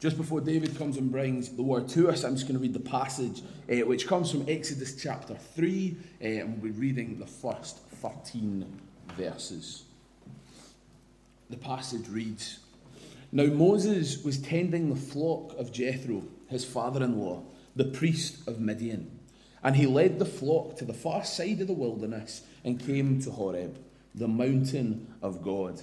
Just before David comes and brings the word to us, I'm just going to read the passage uh, which comes from Exodus chapter 3, uh, and we'll be reading the first 13 verses. The passage reads Now Moses was tending the flock of Jethro, his father in law, the priest of Midian, and he led the flock to the far side of the wilderness and came to Horeb, the mountain of God.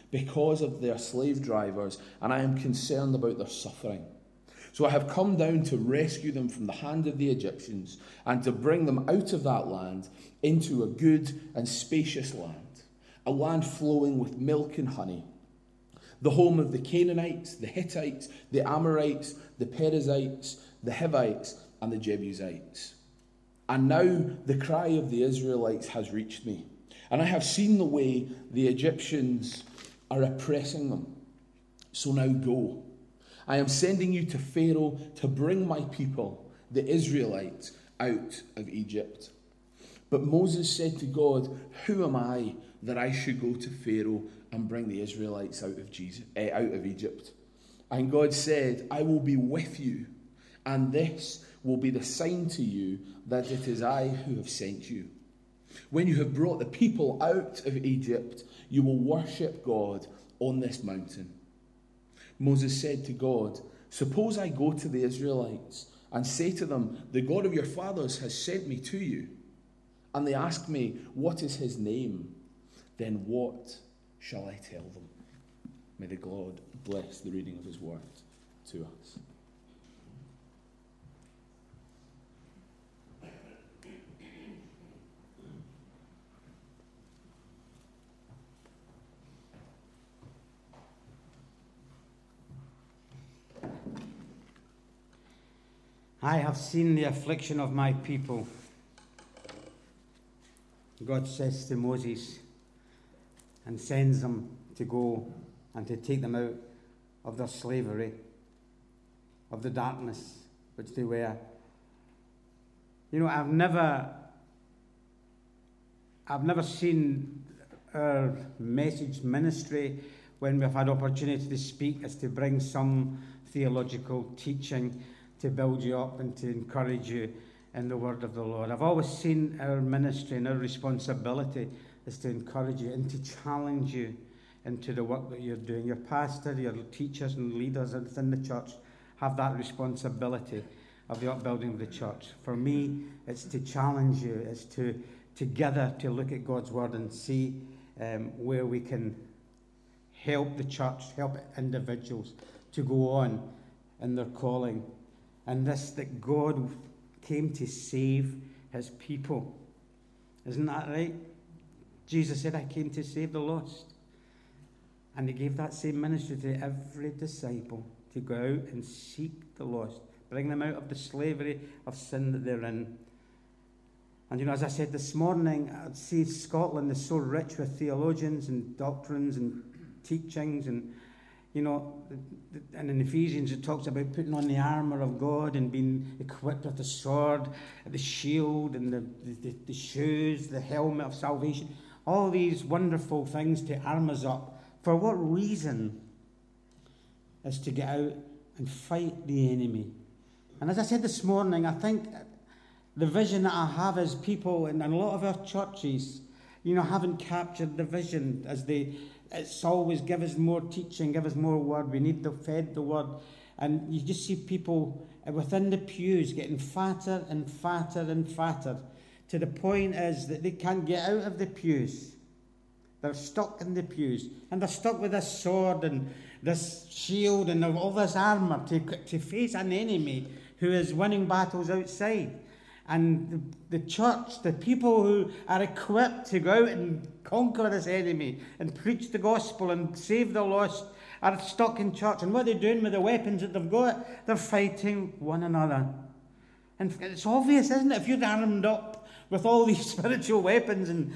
because of their slave drivers, and I am concerned about their suffering. So I have come down to rescue them from the hand of the Egyptians and to bring them out of that land into a good and spacious land, a land flowing with milk and honey, the home of the Canaanites, the Hittites, the Amorites, the Perizzites, the Hivites, and the Jebusites. And now the cry of the Israelites has reached me, and I have seen the way the Egyptians are oppressing them. So now go. I am sending you to Pharaoh to bring my people, the Israelites, out of Egypt. But Moses said to God, Who am I that I should go to Pharaoh and bring the Israelites out of, Jesus, eh, out of Egypt? And God said, I will be with you, and this will be the sign to you that it is I who have sent you. When you have brought the people out of Egypt, you will worship God on this mountain. Moses said to God, Suppose I go to the Israelites and say to them, The God of your fathers has sent me to you. And they ask me, What is his name? Then what shall I tell them? May the God bless the reading of his word to us. I have seen the affliction of my people. God says to Moses and sends them to go and to take them out of their slavery, of the darkness which they were. You know, I've never I've never seen our message ministry when we've had opportunity to speak is to bring some theological teaching to build you up and to encourage you in the word of the Lord. I've always seen our ministry and our responsibility is to encourage you and to challenge you into the work that you're doing. Your pastor, your teachers and leaders within the church have that responsibility of the upbuilding of the church. For me, it's to challenge you, it's to together to look at God's word and see um, where we can help the church, help individuals to go on in their calling and this that God came to save his people. Isn't that right? Jesus said, I came to save the lost. And he gave that same ministry to every disciple to go out and seek the lost, bring them out of the slavery of sin that they're in. And you know, as I said this morning, I'd say Scotland is so rich with theologians and doctrines and teachings and you know, and in Ephesians it talks about putting on the armour of God and being equipped with the sword, the shield, and the, the, the shoes, the helmet of salvation. All these wonderful things to arm us up. For what reason? Is to get out and fight the enemy. And as I said this morning, I think the vision that I have is people, and a lot of our churches, you know, haven't captured the vision as they it's always give us more teaching, give us more word. We need to fed the word. And you just see people within the pews, getting fatter and fatter and fatter, to the point is that they can't get out of the pews. They're stuck in the pews, and they're stuck with this sword and this shield and all this armour to, to face an enemy who is winning battles outside. And the, the church, the people who are equipped to go out and conquer this enemy and preach the gospel and save the lost, are stuck in church. And what they're doing with the weapons that they've got? They're fighting one another. And it's obvious, isn't it? If you're armed up with all these spiritual weapons and,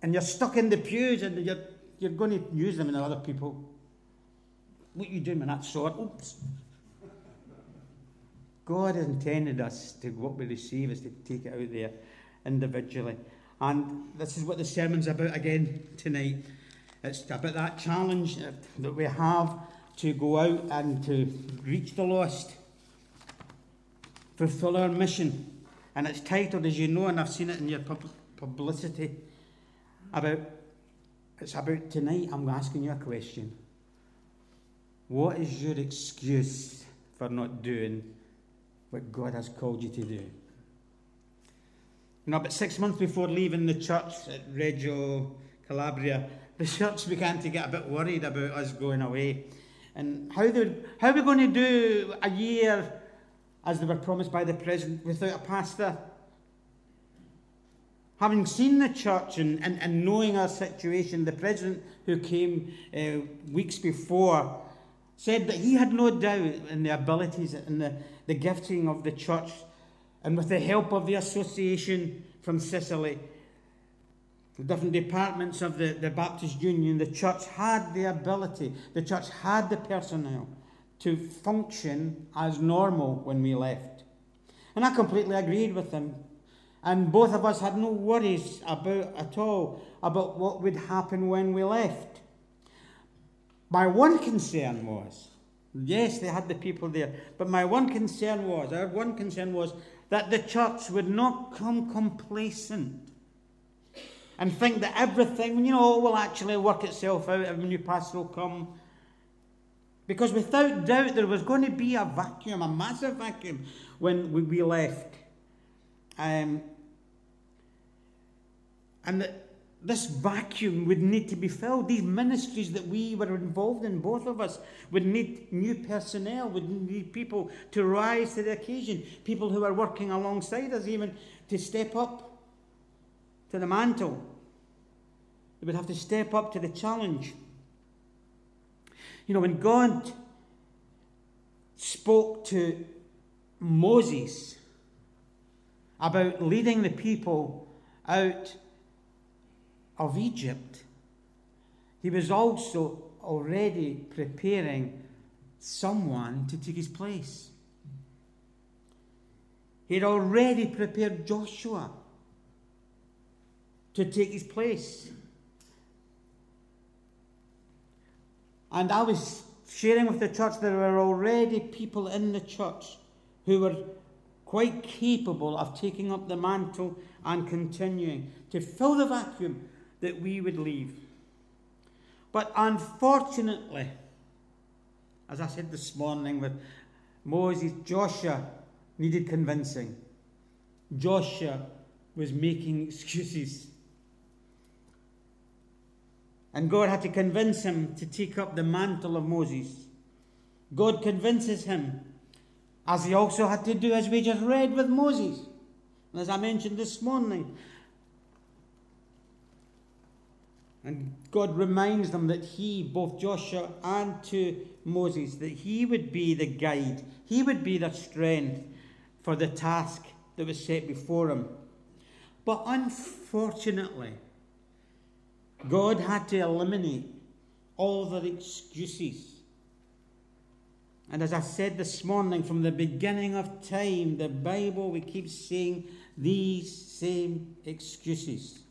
and you're stuck in the pews and you're, you're going to use them in other people, what are you doing with that sword? Oops. God intended us to what we receive is to take it out there individually. And this is what the sermon's about again tonight. It's about that challenge that we have to go out and to reach the lost, fulfill our mission. And it's titled, as you know, and I've seen it in your pub- publicity, about it's about tonight. I'm asking you a question. What is your excuse for not doing what God has called you to do? Know, about six months before leaving the church at Reggio Calabria, the church began to get a bit worried about us going away. And how, they, how are we going to do a year, as they were promised by the president, without a pastor? Having seen the church and, and, and knowing our situation, the president who came uh, weeks before said that he had no doubt in the abilities and the, the gifting of the church. And with the help of the association from Sicily, the different departments of the, the Baptist Union, the church had the ability, the church had the personnel to function as normal when we left. And I completely agreed with him. And both of us had no worries about at all about what would happen when we left. My one concern was, yes, they had the people there, but my one concern was, our one concern was that the church would not come complacent and think that everything, you know, will actually work itself out and new pastor will come. Because without doubt, there was going to be a vacuum, a massive vacuum, when we left. Um, and this vacuum would need to be filled. These ministries that we were involved in, both of us, would need new personnel, would need people to rise to the occasion, people who are working alongside us, even to step up to the mantle. They would have to step up to the challenge. You know, when God spoke to Moses about leading the people out of Egypt, he was also already preparing someone to take his place. He had already prepared Joshua to take his place. And I was sharing with the church there were already people in the church who were quite capable of taking up the mantle and continuing to fill the vacuum that we would leave. But unfortunately, as I said this morning with Moses, Joshua needed convincing. Joshua was making excuses. And God had to convince him to take up the mantle of Moses. God convinces him, as he also had to do, as we just read with Moses. And as I mentioned this morning, And God reminds them that He, both Joshua and to Moses, that He would be the guide, He would be the strength for the task that was set before Him. But unfortunately, God had to eliminate all their excuses. And as I said this morning, from the beginning of time, the Bible, we keep seeing these same excuses.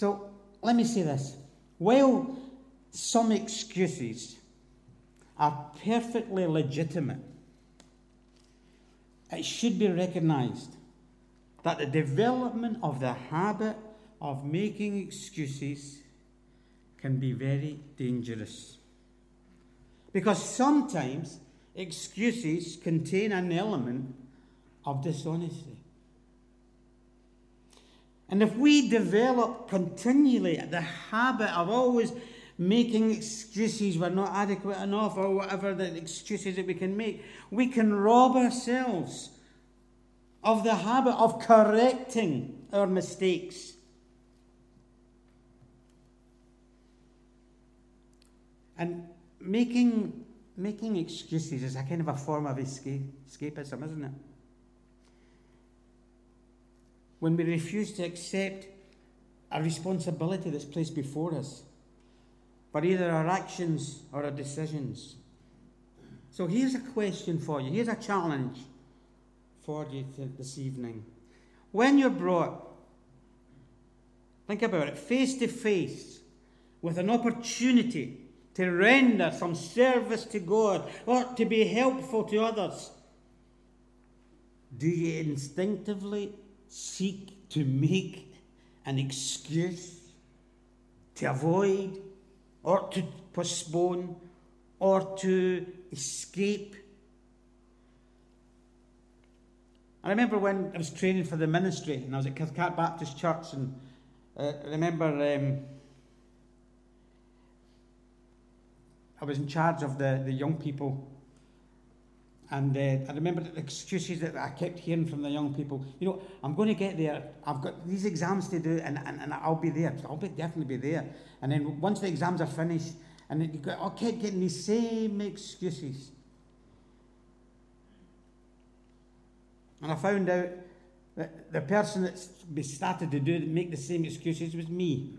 So let me say this. While some excuses are perfectly legitimate, it should be recognized that the development of the habit of making excuses can be very dangerous. Because sometimes excuses contain an element of dishonesty. And if we develop continually the habit of always making excuses we're not adequate enough or whatever the excuses that we can make, we can rob ourselves of the habit of correcting our mistakes. And making, making excuses is a kind of a form of escape, escapism, isn't it? When we refuse to accept a responsibility that's placed before us for either our actions or our decisions. So here's a question for you. Here's a challenge for you this evening. When you're brought, think about it, face to face with an opportunity to render some service to God or to be helpful to others, do you instinctively seek to make an excuse to avoid or to postpone or to escape. I remember when I was training for the ministry and I was at Cathcart Baptist Church and uh, I remember um, I was in charge of the, the young people and uh, I remember the excuses that I kept hearing from the young people. You know, I'm going to get there. I've got these exams to do, and, and, and I'll be there. I'll be, definitely be there. And then once the exams are finished, and you go, I kept getting these same excuses. And I found out that the person that started to do make the same excuses was me.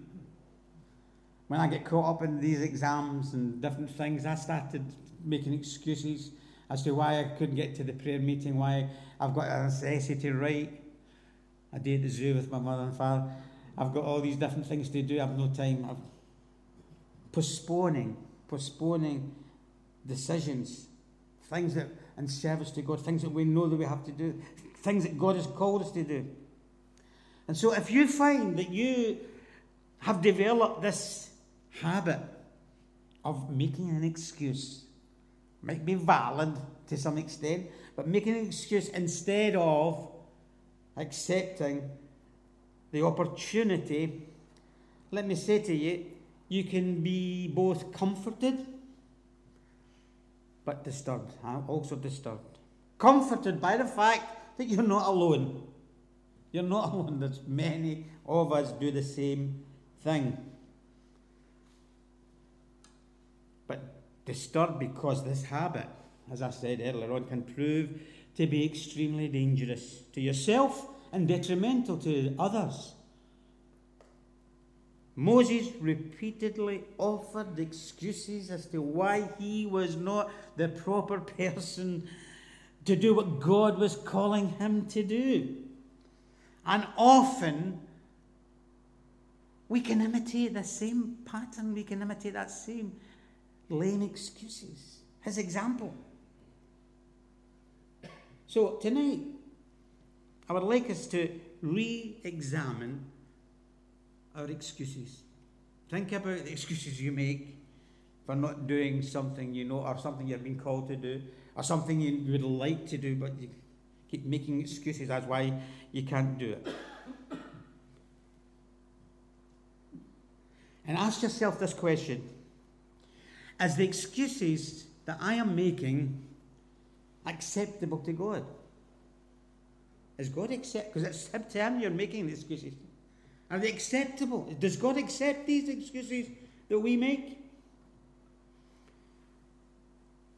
When I get caught up in these exams and different things, I started making excuses as to why I couldn't get to the prayer meeting, why I've got an essay to write, a day at the zoo with my mother and father. I've got all these different things to do. I've no time. I'm postponing, postponing decisions, things that in service to God, things that we know that we have to do, things that God has called us to do. And so, if you find that you have developed this habit of making an excuse might be valid to some extent, but making an excuse instead of accepting the opportunity, let me say to you, you can be both comforted but disturbed, I'm also disturbed. Comforted by the fact that you're not alone. You're not alone. There's many of us do the same thing. Disturbed because this habit, as I said earlier on, can prove to be extremely dangerous to yourself and detrimental to others. Moses repeatedly offered excuses as to why he was not the proper person to do what God was calling him to do. And often we can imitate the same pattern, we can imitate that same lame excuses. His example. So tonight, I would like us to re examine our excuses. Think about the excuses you make for not doing something you know, or something you've been called to do, or something you would like to do, but you keep making excuses as why you can't do it. And ask yourself this question as the excuses that I am making acceptable to God? Is God accept? Because it's him to him you're making the excuses. Are they acceptable? Does God accept these excuses that we make?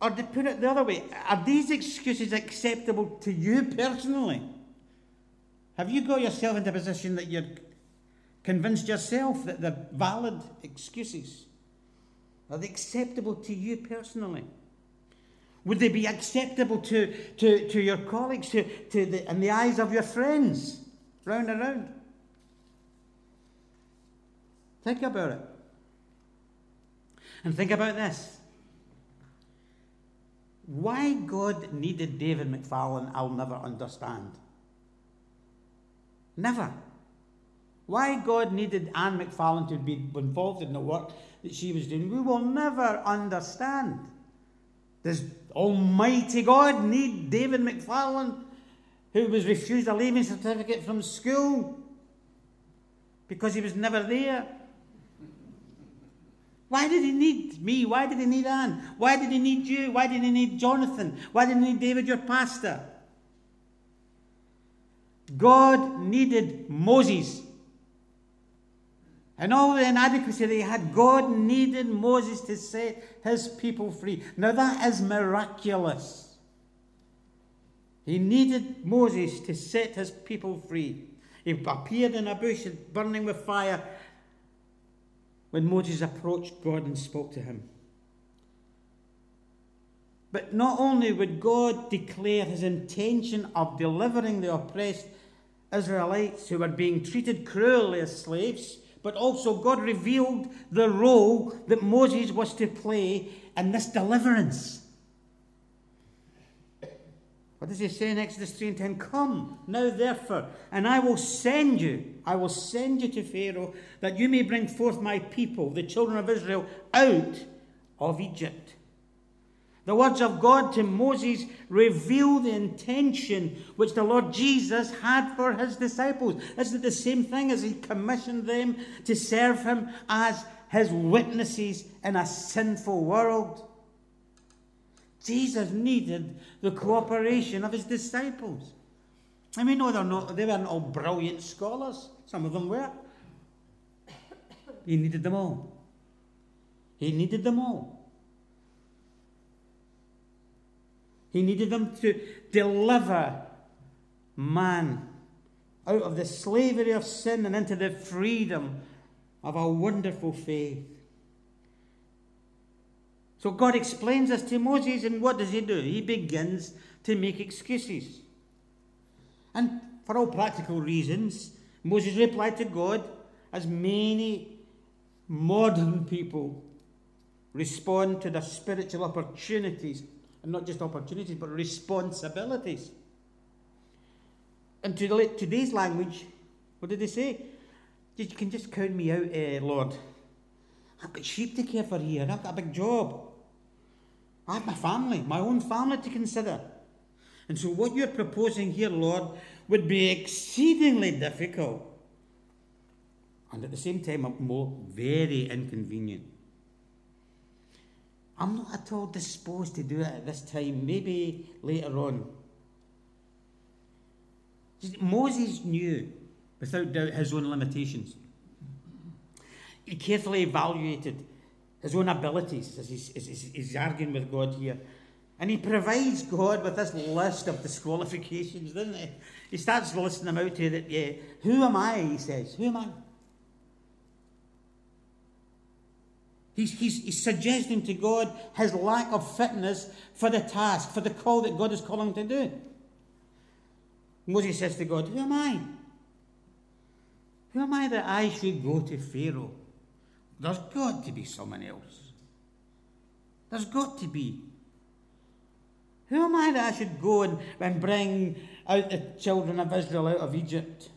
Or to put it the other way, are these excuses acceptable to you personally? Have you got yourself into a position that you're convinced yourself that they're valid excuses? Are they acceptable to you personally? Would they be acceptable to, to, to your colleagues, to, to the, in the eyes of your friends, round and round? Think about it. And think about this. Why God needed David McFarlane, I'll never understand. Never. Why God needed Anne McFarlane to be involved in the work that she was doing, we will never understand. Does Almighty God need David McFarlane, who was refused a leaving certificate from school because he was never there? Why did he need me? Why did he need Anne? Why did he need you? Why did he need Jonathan? Why did he need David, your pastor? God needed Moses. And all the inadequacy he had, God needed Moses to set his people free. Now that is miraculous. He needed Moses to set his people free. He appeared in a bush burning with fire when Moses approached God and spoke to him. But not only would God declare his intention of delivering the oppressed Israelites who were being treated cruelly as slaves, but also God revealed the role that Moses was to play in this deliverance. What does he say in Exodus 3 and 10? Come now, therefore, and I will send you, I will send you to Pharaoh, that you may bring forth my people, the children of Israel, out of Egypt. The words of God to Moses reveal the intention which the Lord Jesus had for his disciples. Isn't it the same thing as he commissioned them to serve him as his witnesses in a sinful world? Jesus needed the cooperation of his disciples. I mean, no, they're not, they weren't all brilliant scholars. Some of them were. He needed them all. He needed them all. He needed them to deliver man out of the slavery of sin and into the freedom of a wonderful faith. So God explains this to Moses, and what does he do? He begins to make excuses. And for all practical reasons, Moses replied to God as many modern people respond to their spiritual opportunities and not just opportunities, but responsibilities. And to today's language, what did they say? You can just count me out, uh, Lord. I've got sheep to care for here. I've got a big job. I have my family, my own family to consider. And so, what you're proposing here, Lord, would be exceedingly difficult and at the same time, more very inconvenient. I'm not at all disposed to do it at this time, maybe later on. Moses knew, without doubt, his own limitations. He carefully evaluated his own abilities as he's, as he's arguing with God here. And he provides God with this list of disqualifications, doesn't he? He starts listing them out to that, yeah, who am I, he says. Who am I? He's, he's, he's suggesting to God his lack of fitness for the task, for the call that God is calling him to do. Moses says to God, Who am I? Who am I that I should go to Pharaoh? There's got to be someone else. There's got to be. Who am I that I should go and, and bring out the children of Israel out of Egypt?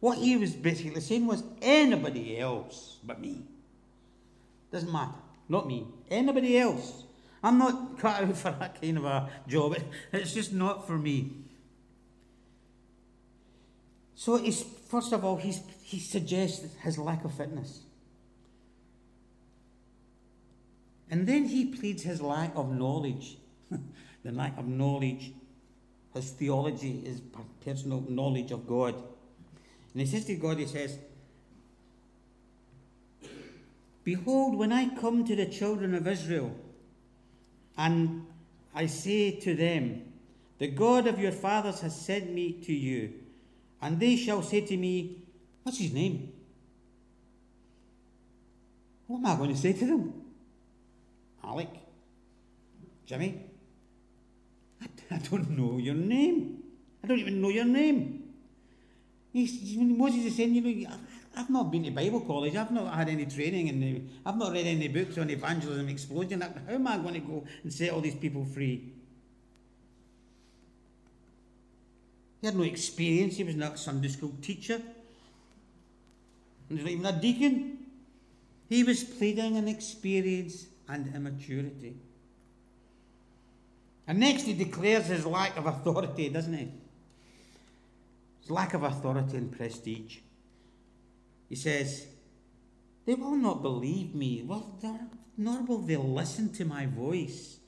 What he was basically saying was anybody else but me. Doesn't matter. Not me. Anybody else. I'm not cut out for that kind of a job. It's just not for me. So he's, first of all, he's, he suggests his lack of fitness. And then he pleads his lack of knowledge. the lack of knowledge, his theology, his personal knowledge of God. And he says to God, he says, Behold, when I come to the children of Israel, and I say to them, The God of your fathers has sent me to you, and they shall say to me, What's his name? What am I going to say to them? Alec? Jimmy? I, I don't know your name. I don't even know your name. He's, Moses is saying, you know, I've not been to Bible college. I've not had any training, and I've not read any books on evangelism explosion. How am I going to go and set all these people free? He had no experience. He was not a Sunday school teacher. He was not even a deacon. He was pleading inexperience and immaturity. And next, he declares his lack of authority, doesn't he? His lack of authority and prestige. He says, They will not believe me, well, nor will they listen to my voice.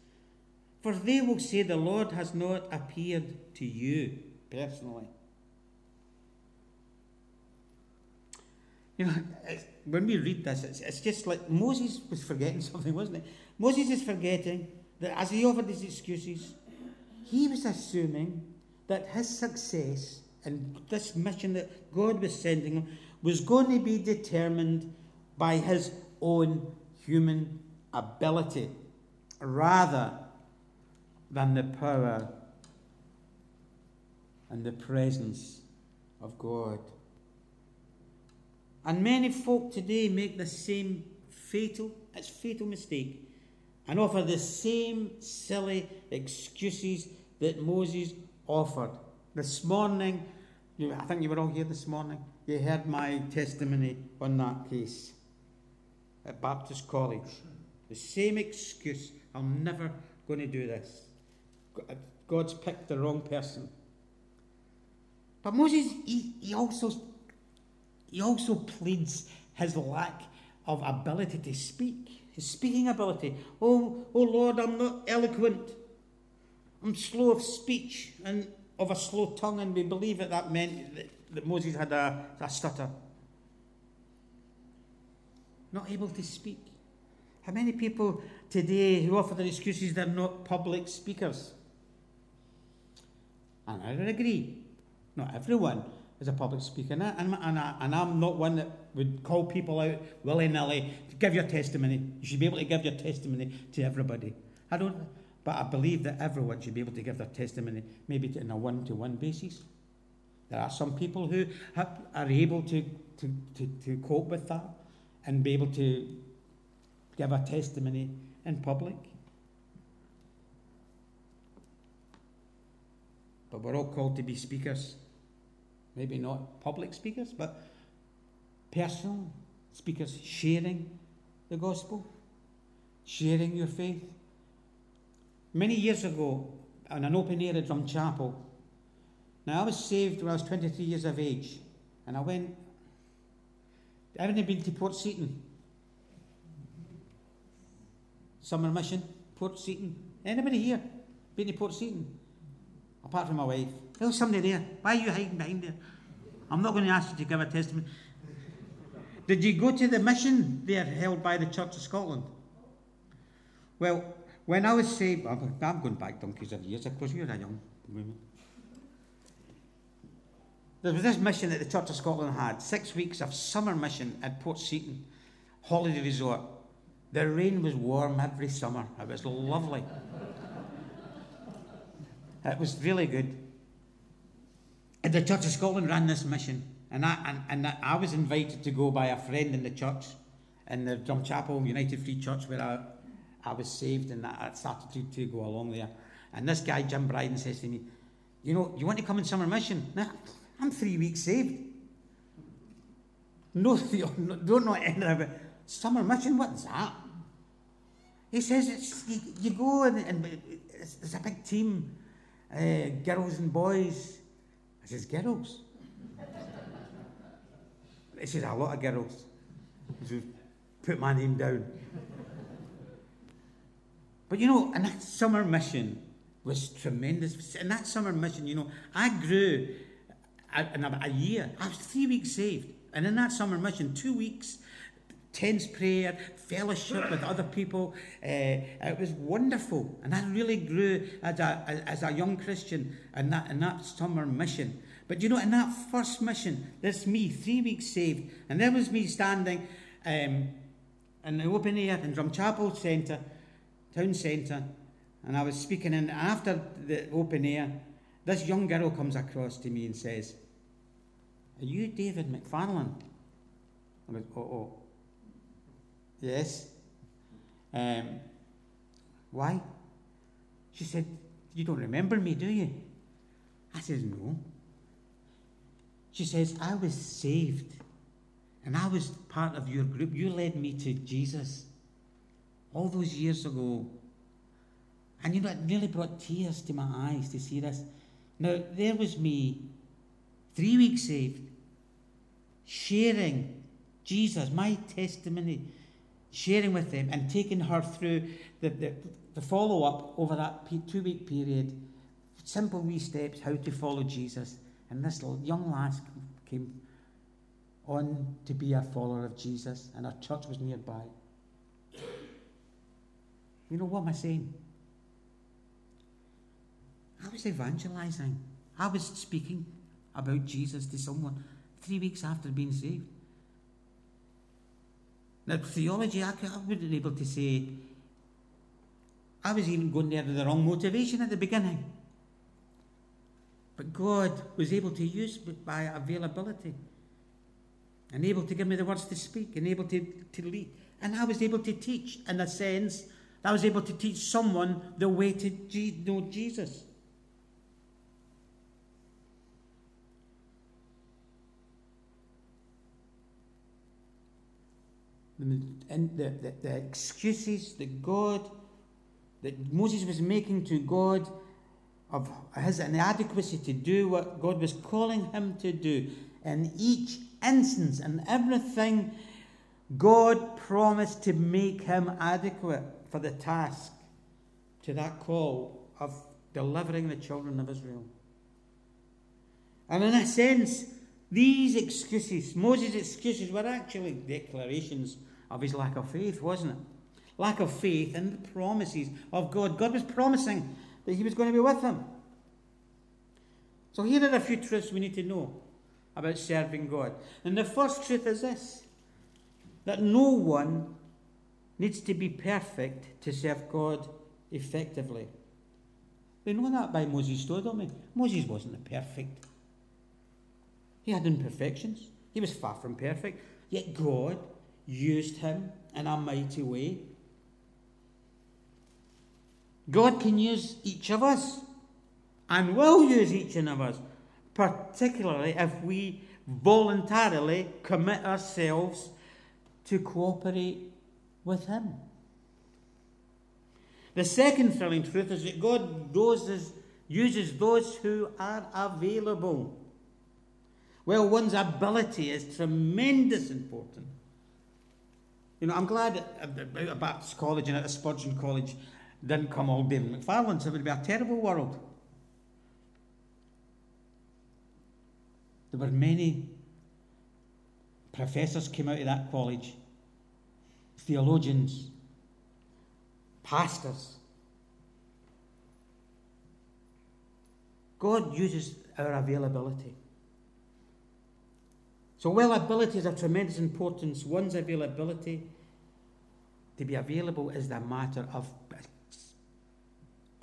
For they will say, The Lord has not appeared to you personally. You know, when we read this, it's, it's just like Moses was forgetting something, wasn't it? Moses is forgetting that as he offered his excuses, he was assuming that his success and this mission that God was sending him was going to be determined by his own human ability rather than the power and the presence of God. And many folk today make the same fatal, it's fatal mistake, and offer the same silly excuses that Moses offered. This morning, I think you were all here this morning, you heard my testimony on that case at Baptist College. The same excuse, I'm never going to do this. Uh, God's picked the wrong person. But Moses, he, he also he also pleads his lack of ability to speak, his speaking ability. Oh, oh Lord, I'm not eloquent. I'm slow of speech and of a slow tongue, and we believe that that meant that, that Moses had a, a stutter. Not able to speak. How many people today who offer their excuses they're not public speakers? And I agree, not everyone, is a public speaker. And, I, and, I, and I'm not one that would call people out willy nilly to give your testimony. You should be able to give your testimony to everybody. I don't, but I believe that everyone should be able to give their testimony, maybe in a one to one basis. There are some people who have, are able to, to, to, to cope with that and be able to give a testimony in public. But we're all called to be speakers maybe not public speakers, but personal speakers sharing the gospel, sharing your faith. Many years ago, in an open air at Drumchapel, now I was saved when I was 23 years of age, and I went. I haven't been to Port Seton. Summer mission, Port Seton. Anybody here been to Port Seton? Apart from my wife. There's somebody there. Why are you hiding behind there? I'm not going to ask you to give a testimony. Did you go to the mission there held by the Church of Scotland? Well, when I was saved, I'm going back donkeys of years, because you're a young woman. There was this mission that the Church of Scotland had, six weeks of summer mission at Port Seton Holiday Resort. The rain was warm every summer. It was lovely. it was really good And the Church of Scotland ran this mission, and I, and, and I was invited to go by a friend in the church, in the Drumchapel United Free Church, where I, I was saved, and I started to, to go along there. And this guy, Jim Bryden, says to me, You know, you want to come in summer mission? I'm three weeks saved. No, don't know anything about summer mission. What's that? He says it's you, you go and, and it's, it's, a big team, uh, girls and boys. I says, girls. He says, a lot of girls. He says, put my name down. But you know, and that summer mission was tremendous. And that summer mission, you know, I grew in about a year. I was three weeks saved. And in that summer mission, two weeks, tense prayer, fellowship with other people. Uh, it was wonderful. And I really grew as a, as a young Christian in that, in that summer mission. But you know, in that first mission, there's me, three weeks saved. And there was me standing um, in the open air in Drumchapel Centre, town centre. And I was speaking, and after the open air, this young girl comes across to me and says, Are you David McFarlane? I went, Oh, oh. Yes. Um, why? She said, You don't remember me, do you? I said, No. She says, I was saved and I was part of your group. You led me to Jesus all those years ago. And you know, it nearly brought tears to my eyes to see this. Now, there was me, three weeks saved, sharing Jesus, my testimony, sharing with them and taking her through the, the, the follow up over that two week period. Simple wee steps how to follow Jesus. And this young lass came on to be a follower of Jesus, and our church was nearby. You know what am I saying? Was evangelizing. I was speaking about Jesus to someone three weeks after being saved. Now, theology, I, I wasn't able to say, I was even going there with the wrong motivation at the beginning. But God was able to use me by availability and able to give me the words to speak and able to, to lead. And I was able to teach in a sense. I was able to teach someone the way to know Jesus. And the, the, the excuses that God, that Moses was making to God of his inadequacy to do what God was calling him to do. In each instance and everything, God promised to make him adequate for the task, to that call of delivering the children of Israel. And in a sense, these excuses, Moses' excuses, were actually declarations of his lack of faith, wasn't it? Lack of faith in the promises of God. God was promising that he was going to be with him. So here are a few truths we need to know about serving God. And the first truth is this that no one needs to be perfect to serve God effectively. We know that by Moses' story, don't we? Moses wasn't perfect. He had imperfections. He was far from perfect. Yet God used him in a mighty way. God can use each of us and will use each one of us, particularly if we voluntarily commit ourselves to cooperate with Him. The second thrilling truth is that God uses those who are available. Well, one's ability is tremendous important. You know, I'm glad that Baptist college and at Spurgeon College didn't come all David McFarlane's. It would be a terrible world. There were many professors came out of that college, theologians, pastors. God uses our availability. So, while ability is of tremendous importance, one's availability to be available is a matter of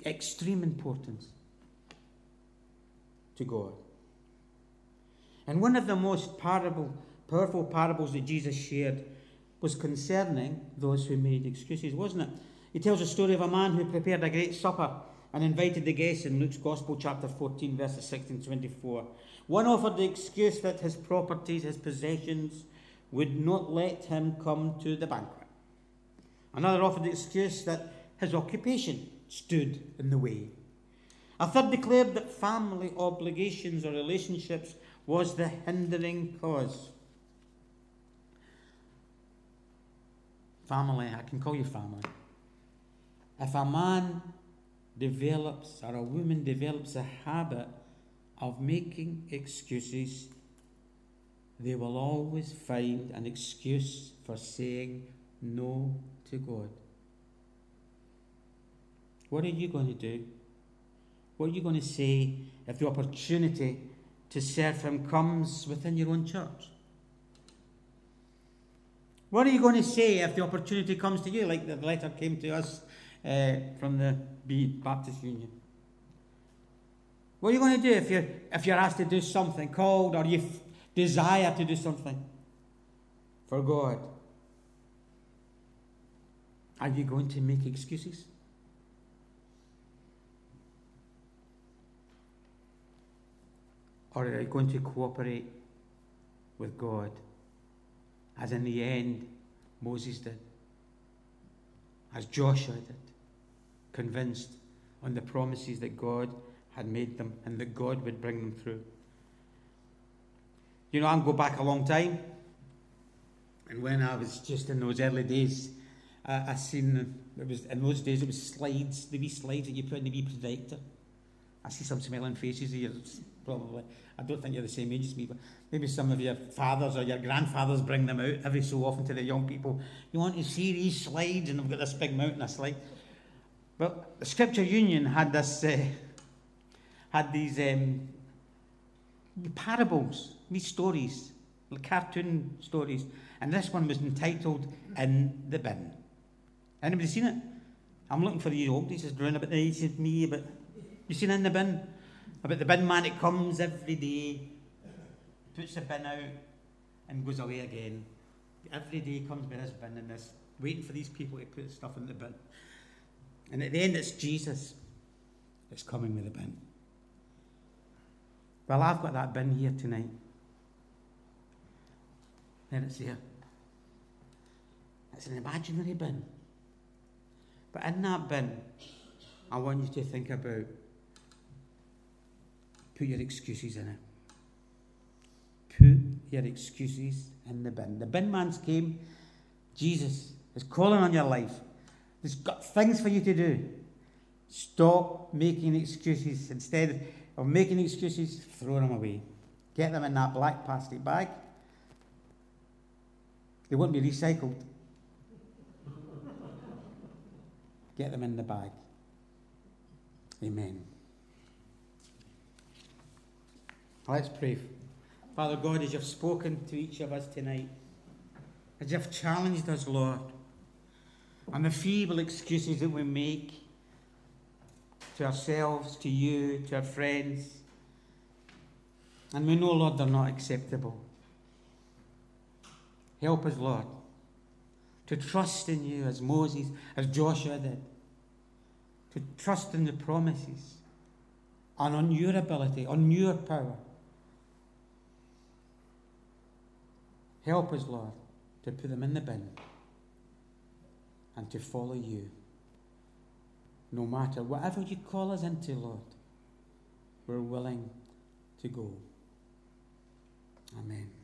extreme importance to God. And one of the most parable, powerful parables that Jesus shared was concerning those who made excuses, wasn't it? He tells a story of a man who prepared a great supper and invited the guests in Luke's Gospel, chapter 14, verses 16 24. One offered the excuse that his properties, his possessions, would not let him come to the banquet. Another offered the excuse that his occupation stood in the way. A third declared that family obligations or relationships was the hindering cause. Family, I can call you family. If a man develops or a woman develops a habit of making excuses, they will always find an excuse for saying no to God. What are you going to do? What are you going to say if the opportunity to serve Him comes within your own church? What are you going to say if the opportunity comes to you, like the letter came to us Uh, from the Baptist Union? What are you going to do if you're, if you're asked to do something, called, or you desire to do something for God? Are you going to make excuses? Or are you going to cooperate with God? As in the end, Moses did, as Joshua did, convinced on the promises that God had made them and that God would bring them through. You know, I'm go back a long time, and when I was just in those early days, I, I seen it was in those days it was slides, the wee slides that you put in the wee projector. I see some smiling faces here, probably. I don't think you're the same age as me, but maybe some of your fathers or your grandfathers bring them out every so often to the young people. You want to see these slides, and I've got this big mountain of slides. Well, the Scripture Union had this, uh, had these um, parables, these stories, cartoon stories, and this one was entitled "In the Bin." Anybody seen it? I'm looking for the old. He says, "Round about the age of me, but you seen "In the Bin"? About the bin man that comes every day, puts the bin out, and goes away again. Every day comes with his bin and this, waiting for these people to put stuff in the bin. And at the end, it's Jesus that's coming with a bin. Well, I've got that bin here tonight. There it's there. It's an imaginary bin. But in that bin, I want you to think about put your excuses in it. Put your excuses in the bin. The bin man's came. Jesus is calling on your life. There's got things for you to do. Stop making excuses. Instead of making excuses, throw them away. Get them in that black plastic bag. They won't be recycled. Get them in the bag. Amen. Let's pray. Father God, as you've spoken to each of us tonight, as you've challenged us, Lord, on the feeble excuses that we make to ourselves, to you, to our friends, and we know, Lord, they're not acceptable. Help us, Lord, to trust in you as Moses, as Joshua did, to trust in the promises and on your ability, on your power. Help us, Lord, to put them in the bin and to follow you. No matter whatever you call us into, Lord, we're willing to go. Amen.